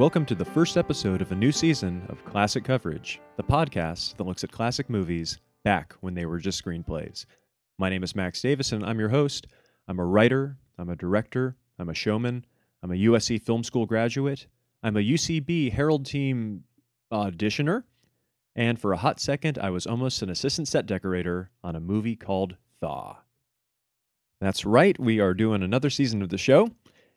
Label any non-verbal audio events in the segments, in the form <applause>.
Welcome to the first episode of a new season of Classic Coverage, the podcast that looks at classic movies back when they were just screenplays. My name is Max Davis, and I'm your host. I'm a writer, I'm a director, I'm a showman, I'm a USC Film School graduate, I'm a UCB Herald Team auditioner, and for a hot second, I was almost an assistant set decorator on a movie called Thaw. That's right, we are doing another season of the show.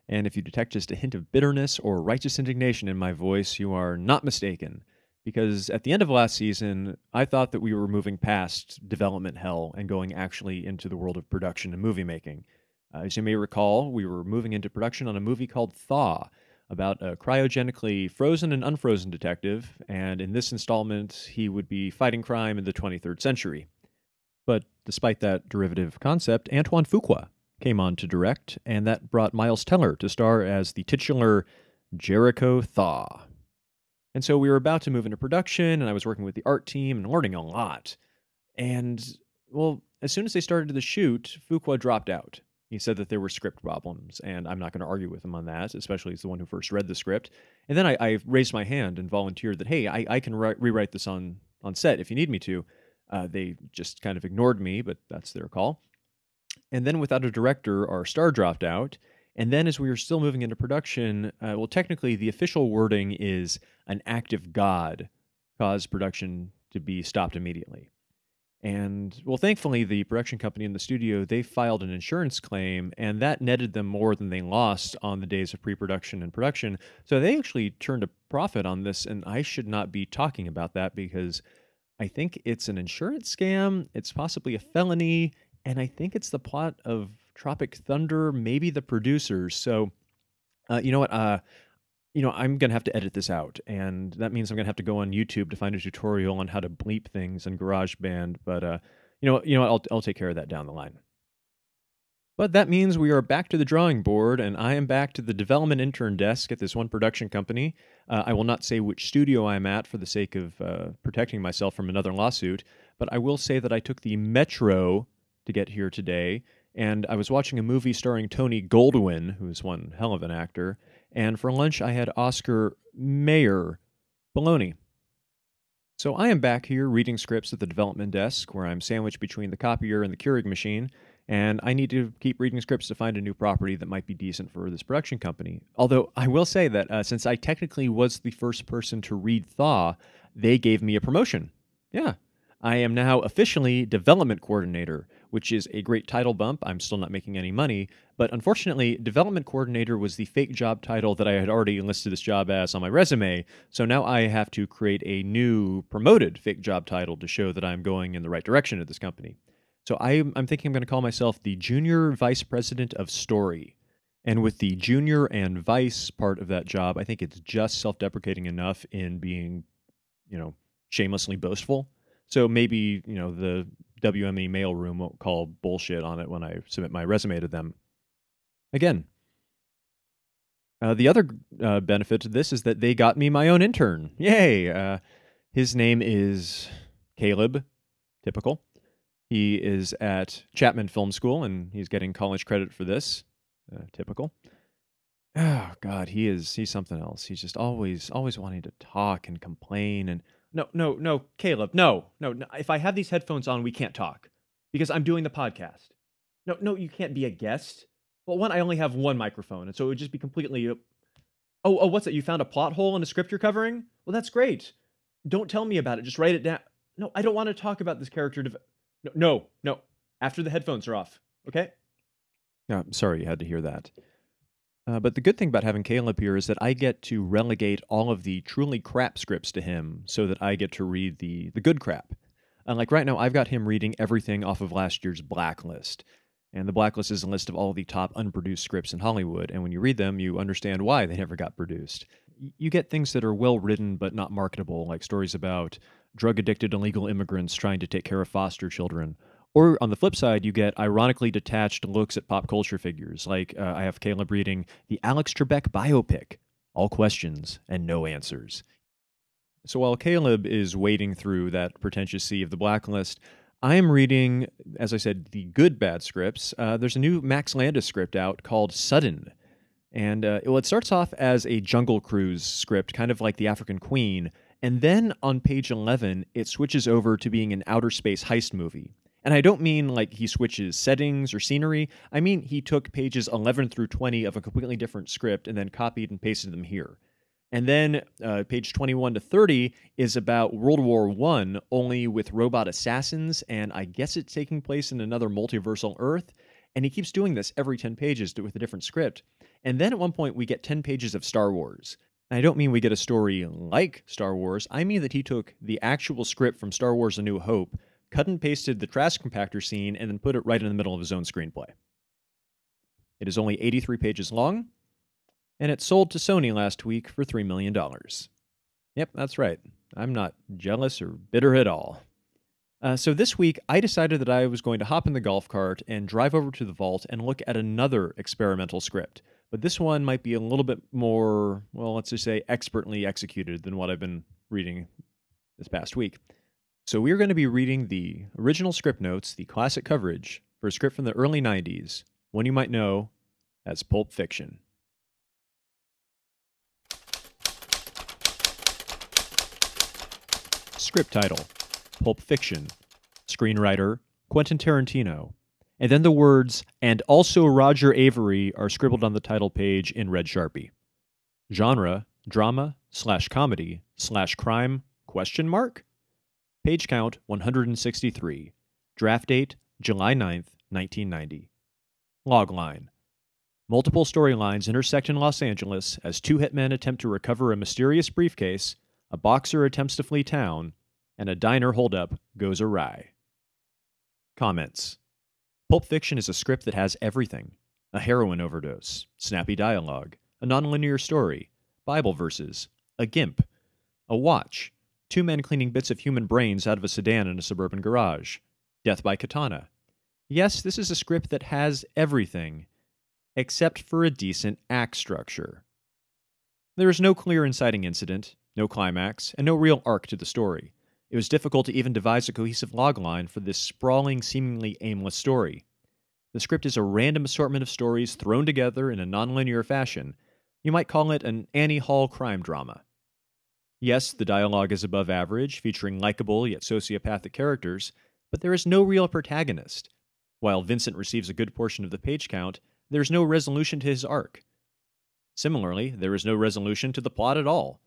And if you detect just a hint of bitterness or righteous indignation in my voice, you are not mistaken. Because at the end of last season, I thought that we were moving past development hell and going actually into the world of production and movie making. Uh, as you may recall, we were moving into production on a movie called Thaw about a cryogenically frozen and unfrozen detective, and in this installment, he would be fighting crime in the 23rd century. But despite that derivative concept, Antoine Fuqua came on to direct, and that brought Miles Teller to star as the titular Jericho Thaw. And so we were about to move into production, and I was working with the art team and learning a lot. And, well, as soon as they started the shoot, Fuqua dropped out. He said that there were script problems, and I'm not going to argue with him on that, especially as the one who first read the script. And then I, I raised my hand and volunteered that, hey, I, I can re- rewrite this on, on set if you need me to. Uh, they just kind of ignored me, but that's their call. And then without a director, our star dropped out. And then as we were still moving into production, uh, well, technically the official wording is an act of God caused production to be stopped immediately. And well, thankfully, the production company in the studio they filed an insurance claim, and that netted them more than they lost on the days of pre-production and production. So they actually turned a profit on this, and I should not be talking about that because I think it's an insurance scam. It's possibly a felony, and I think it's the plot of Tropic Thunder, maybe the producers. So, uh, you know what? Uh, you know, I'm gonna have to edit this out, and that means I'm gonna have to go on YouTube to find a tutorial on how to bleep things in GarageBand. But uh, you know, you know, I'll I'll take care of that down the line. But that means we are back to the drawing board, and I am back to the development intern desk at this one production company. Uh, I will not say which studio I'm at for the sake of uh, protecting myself from another lawsuit, but I will say that I took the Metro to get here today, and I was watching a movie starring Tony Goldwyn, who's one hell of an actor, and for lunch I had Oscar Mayer bologna. So I am back here reading scripts at the development desk, where I'm sandwiched between the copier and the Keurig machine, and I need to keep reading scripts to find a new property that might be decent for this production company. Although I will say that uh, since I technically was the first person to read Thaw, they gave me a promotion. Yeah, I am now officially development coordinator, which is a great title bump. I'm still not making any money, but unfortunately, development coordinator was the fake job title that I had already enlisted this job as on my resume. So now I have to create a new promoted fake job title to show that I'm going in the right direction at this company. So I'm, I'm thinking I'm going to call myself the junior vice president of story. And with the junior and vice part of that job, I think it's just self deprecating enough in being, you know, shamelessly boastful. So maybe, you know, the WME mailroom won't call bullshit on it when I submit my resume to them. Again, uh, the other uh, benefit to this is that they got me my own intern. Yay! Uh, his name is Caleb. Typical. He is at Chapman Film School and he's getting college credit for this. Uh, typical. Oh God, he is he's something else. He's just always always wanting to talk and complain and no, no, no, Caleb, no, no, no. If I have these headphones on, we can't talk because I'm doing the podcast. No, no, you can't be a guest. Well, one, I only have one microphone, and so it would just be completely. Uh, oh, oh, what's that? You found a plot hole in a script you're covering? Well, that's great. Don't tell me about it. Just write it down. No, I don't want to talk about this character. Dev- no, no, no. After the headphones are off, okay? Yeah, I'm sorry you had to hear that. Uh, but the good thing about having Caleb here is that I get to relegate all of the truly crap scripts to him so that I get to read the, the good crap. And like right now, I've got him reading everything off of last year's Blacklist. And the Blacklist is a list of all the top unproduced scripts in Hollywood. And when you read them, you understand why they <laughs> never got produced. You get things that are well written but not marketable, like stories about drug addicted illegal immigrants trying to take care of foster children, or on the flip side, you get ironically detached looks at pop culture figures. Like uh, I have Caleb reading the Alex Trebek biopic, all questions and no answers. So while Caleb is wading through that pretentious sea of the blacklist, I am reading, as I said, the good bad scripts. Uh, there's a new Max Landis script out called Sudden. And uh, well, it starts off as a Jungle Cruise script, kind of like The African Queen. And then on page 11, it switches over to being an outer space heist movie. And I don't mean like he switches settings or scenery. I mean he took pages 11 through 20 of a completely different script and then copied and pasted them here. And then uh, page 21 to 30 is about World War One, only with robot assassins, and I guess it's taking place in another multiversal Earth. And he keeps doing this every 10 pages with a different script. And then at one point, we get 10 pages of Star Wars. And I don't mean we get a story like Star Wars, I mean that he took the actual script from Star Wars A New Hope, cut and pasted the trash compactor scene, and then put it right in the middle of his own screenplay. It is only 83 pages long, and it sold to Sony last week for $3 million. Yep, that's right. I'm not jealous or bitter at all. Uh, so this week, I decided that I was going to hop in the golf cart and drive over to the vault and look at another experimental script. But this one might be a little bit more, well, let's just say expertly executed than what I've been reading this past week. So we're going to be reading the original script notes, the classic coverage, for a script from the early 90s, one you might know as Pulp Fiction. Script title Pulp Fiction. Screenwriter Quentin Tarantino. And then the words, and also Roger Avary, are scribbled on the title page in red Sharpie. Genre drama slash comedy slash crime question mark? Page count 163. Draft date July 9th, 1990. Logline Multiple storylines intersect in Los Angeles as two hitmen attempt to recover a mysterious briefcase, a boxer attempts to flee town, and a diner holdup goes awry. Comments Pulp Fiction is a script that has everything a heroin overdose, snappy dialogue, a nonlinear story, Bible verses, a gimp, a watch, two men cleaning bits of human brains out of a sedan in a suburban garage, death by katana. Yes, this is a script that has everything, except for a decent act structure. There is no clear inciting incident, no climax, and no real arc to the story. It was difficult to even devise a cohesive logline for this sprawling, seemingly aimless story. The script is a random assortment of stories thrown together in a nonlinear fashion. You might call it an Annie Hall crime drama. Yes, the dialogue is above average, featuring likable yet sociopathic characters, but there is no real protagonist. While Vincent receives a good portion of the page count, there is no resolution to his arc. Similarly, there is no resolution to the plot at all.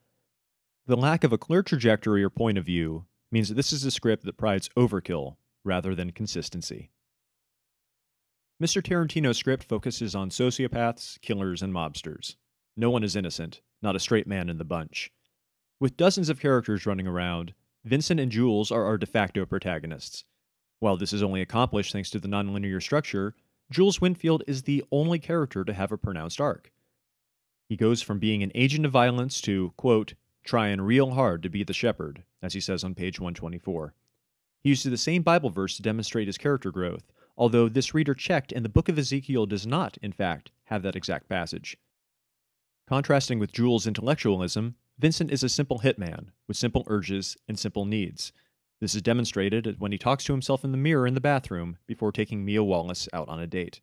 The lack of a clear trajectory or point of view means that this is a script that prides overkill rather than consistency. Mr. Tarantino's script focuses on sociopaths, killers, and mobsters. No one is innocent, not a straight man in the bunch. With dozens of characters running around, Vincent and Jules are our de facto protagonists. While this is only accomplished thanks to the nonlinear structure, Jules Winfield is the only character to have a pronounced arc. He goes from being an agent of violence to, quote, trying real hard to be the shepherd, as he says on page 124. He uses the same Bible verse to demonstrate his character growth, although this reader checked and the book of Ezekiel does not, in fact, have that exact passage. Contrasting with Jules' intellectualism, Vincent is a simple hitman with simple urges and simple needs. This is demonstrated when he talks to himself in the mirror in the bathroom before taking Mia Wallace out on a date.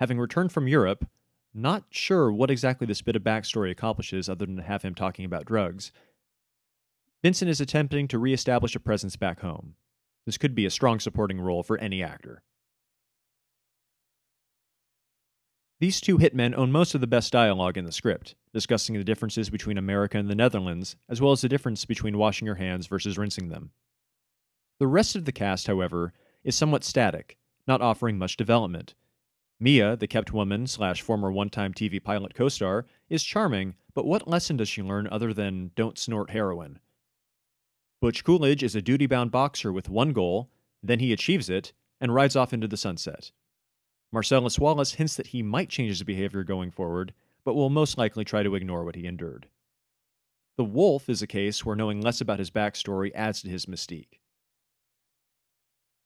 Having returned from Europe, not sure what exactly this bit of backstory accomplishes other than to have him talking about drugs. Vincent is attempting to reestablish a presence back home. This could be a strong supporting role for any actor. These two hitmen own most of the best dialogue in the script, discussing the differences between America and the Netherlands, as well as the difference between washing your hands versus rinsing them. The rest of the cast, however, is somewhat static, not offering much development, Mia, the kept woman slash former one time TV pilot co star, is charming, but what lesson does she learn other than don't snort heroin? Butch Coolidge is a duty bound boxer with one goal, then he achieves it, and rides off into the sunset. Marcellus Wallace hints that he might change his behavior going forward, but will most likely try to ignore what he endured. The Wolf is a case where knowing less about his backstory adds to his mystique.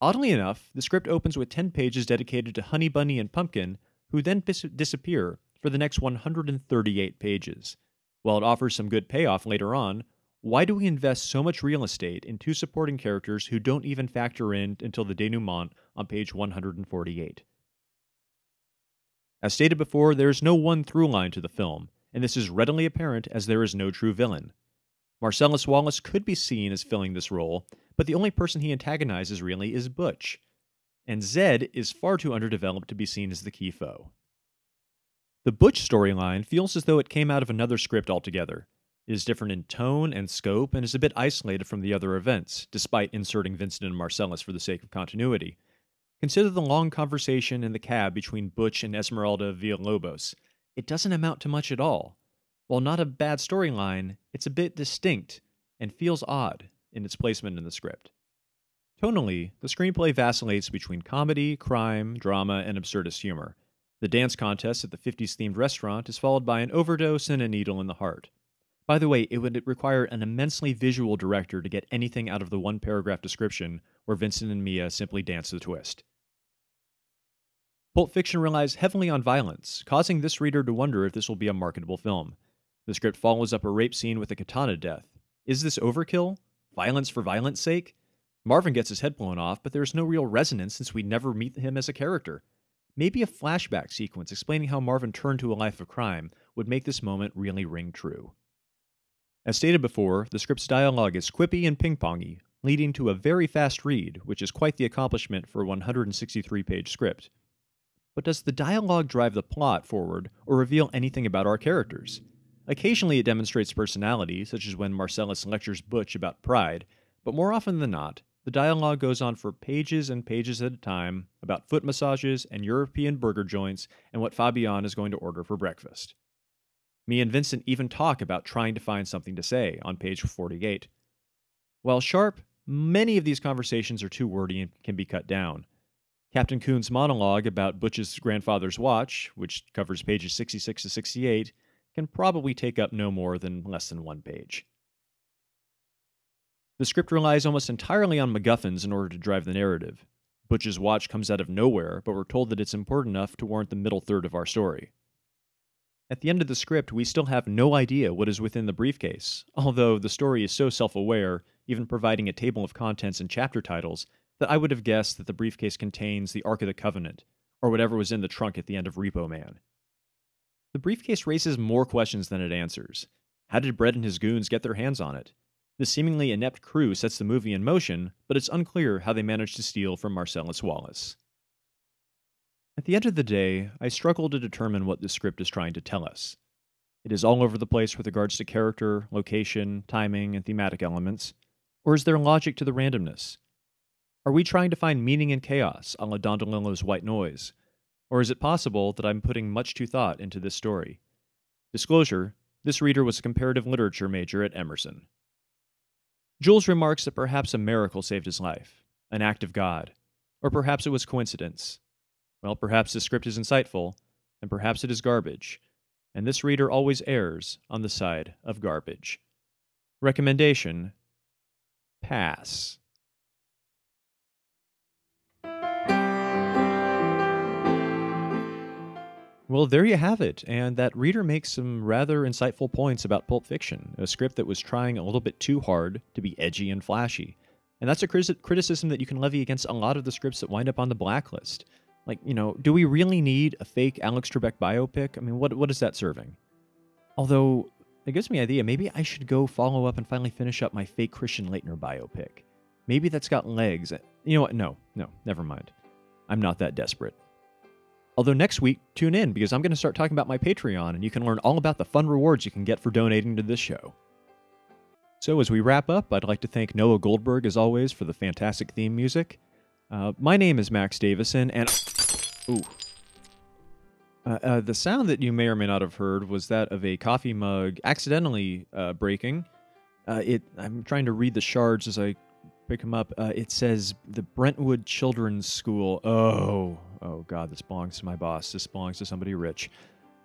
Oddly enough, the script opens with 10 pages dedicated to Honey Bunny and Pumpkin, who then dis- disappear for the next 138 pages. While it offers some good payoff later on, why do we invest so much real estate in two supporting characters who don't even factor in until the denouement on page 148? As stated before, there is no one through line to the film, and this is readily apparent as there is no true villain. Marcellus Wallace could be seen as filling this role, but the only person he antagonizes really is Butch. And Zed is far too underdeveloped to be seen as the key foe. The Butch storyline feels as though it came out of another script altogether. It is different in tone and scope and is a bit isolated from the other events, despite inserting Vincent and Marcellus for the sake of continuity. Consider the long conversation in the cab between Butch and Esmeralda Villalobos. It doesn't amount to much at all. While not a bad storyline, it's a bit distinct and feels odd in its placement in the script. Tonally, the screenplay vacillates between comedy, crime, drama, and absurdist humor. The dance contest at the 50s themed restaurant is followed by an overdose and a needle in the heart. By the way, it would require an immensely visual director to get anything out of the one paragraph description where Vincent and Mia simply dance the twist. Pulp Fiction relies heavily on violence, causing this reader to wonder if this will be a marketable film. The script follows up a rape scene with a katana death. Is this overkill? Violence for violence sake? Marvin gets his head blown off, but there's no real resonance since we never meet him as a character. Maybe a flashback sequence explaining how Marvin turned to a life of crime would make this moment really ring true. As stated before, the script's dialogue is quippy and ping pongy, leading to a very fast read, which is quite the accomplishment for a 163 page script. But does the dialogue drive the plot forward or reveal anything about our characters? Occasionally it demonstrates personality, such as when Marcellus lectures Butch about pride, but more often than not, the dialogue goes on for pages and pages at a time about foot massages and European burger joints and what Fabienne is going to order for breakfast. Mia and Vincent even talk about trying to find something to say on page 48. While sharp, many of these conversations are too wordy and can be cut down. Captain Koons' monologue about Butch's grandfather's watch, which covers pages 66 to 68, can probably take up no more than less than one page. The script relies almost entirely on MacGuffins in order to drive the narrative. Butch's watch comes out of nowhere, but we're told that it's important enough to warrant the middle third of our story. At the end of the script, we still have no idea what is within the briefcase, although the story is so self aware, even providing a table of contents and chapter titles, that I would have guessed that the briefcase contains the Ark of the Covenant, or whatever was in the trunk at the end of Repo Man. The briefcase raises more questions than it answers. How did Brett and his goons get their hands on it? The seemingly inept crew sets the movie in motion, but it's unclear how they managed to steal from Marcellus Wallace. At the end of the day, I struggle to determine what this script is trying to tell us. It is all over the place with regards to character, location, timing, and thematic elements. Or is there logic to the randomness? Are we trying to find meaning in chaos, a la Don DeLillo's White Noise? Or is it possible that I'm putting much too thought into this story? Disclosure this reader was a comparative literature major at Emerson. Jules remarks that perhaps a miracle saved his life, an act of God, or perhaps it was coincidence, well, perhaps the script is insightful, and perhaps it is garbage, and this reader always errs on the side of garbage. Recommendation Pass. Well, there you have it. And that reader makes some rather insightful points about Pulp Fiction, a script that was trying a little bit too hard to be edgy and flashy. And that's a criticism that you can levy against a lot of the scripts that wind up on the blacklist. Like, you know, do we really need a fake Alex Trebek biopic? I mean, what what is that serving? Although it gives me an idea. Maybe I should go follow up and finally finish up my fake Christian Laettner biopic. Maybe that's got legs. You know what? No, no, never mind. I'm not that desperate. Although next week, tune in because I'm going to start talking about my Patreon and you can learn all about the fun rewards you can get for donating to this show. So, as we wrap up, I'd like to thank Noah Goldberg, as always, for the fantastic theme music. Uh, my name is Max Davison, and ooh, uh, uh, the sound that you may or may not have heard was that of a coffee mug accidentally uh, breaking. Uh, it. I'm trying to read the shards as I pick them up. Uh, it says the Brentwood Children's School. Oh, oh God, this belongs to my boss. This belongs to somebody rich.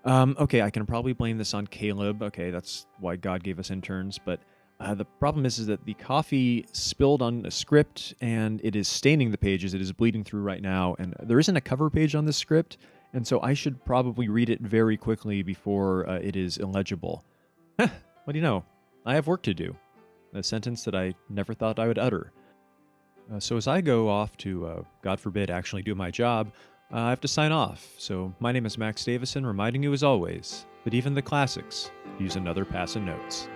Um, okay, I can probably blame this on Caleb. Okay, that's why God gave us interns, but uh, the problem is, is that the coffee spilled on a script and it is staining the pages. It is bleeding through right now, and there isn't a cover page on this script, and so I should probably read it very quickly before uh, it is illegible. what do you know? I have work to do. A sentence that I never thought I would utter. Uh, so as I go off to, uh, God forbid, actually do my job, uh, I have to sign off. So, my name is Max Davison, reminding you as always that even the classics use another pass of notes.